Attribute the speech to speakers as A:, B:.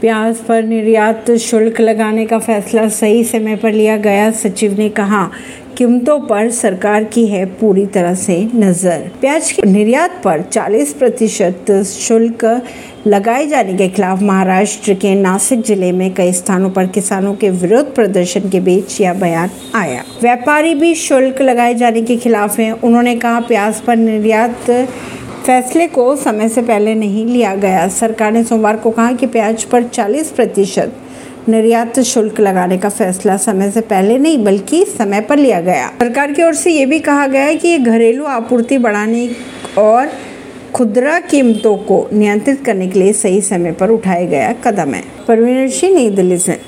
A: प्याज पर निर्यात शुल्क लगाने का फैसला सही समय पर लिया गया। सचिव ने कहा, कीमतों पर सरकार की है पूरी तरह से नज़र। प्याज के निर्यात पर 40 प्रतिशत शुल्क लगाए जाने के खिलाफ महाराष्ट्र के नासिक ज़िले में कई स्थानों पर किसानों के विरोध प्रदर्शन के बीच यह बयान आया। व्यापारी भी शुल्क लगाए जाने के खिलाफ हैं। उन्होंने कहा, प्याज पर निर्यात फैसले को समय से पहले नहीं लिया गया। सरकार ने सोमवार को कहा कि प्याज पर 40 प्रतिशत निर्यात शुल्क लगाने का फैसला समय से पहले नहीं, बल्कि समय पर लिया गया। सरकार की ओर से ये भी कहा गया कि घरेलू आपूर्ति बढ़ाने और खुदरा कीमतों को नियंत्रित करने के लिए सही समय पर उठाया गया कदम है। परवीन सिंह, नई दिल्ली से।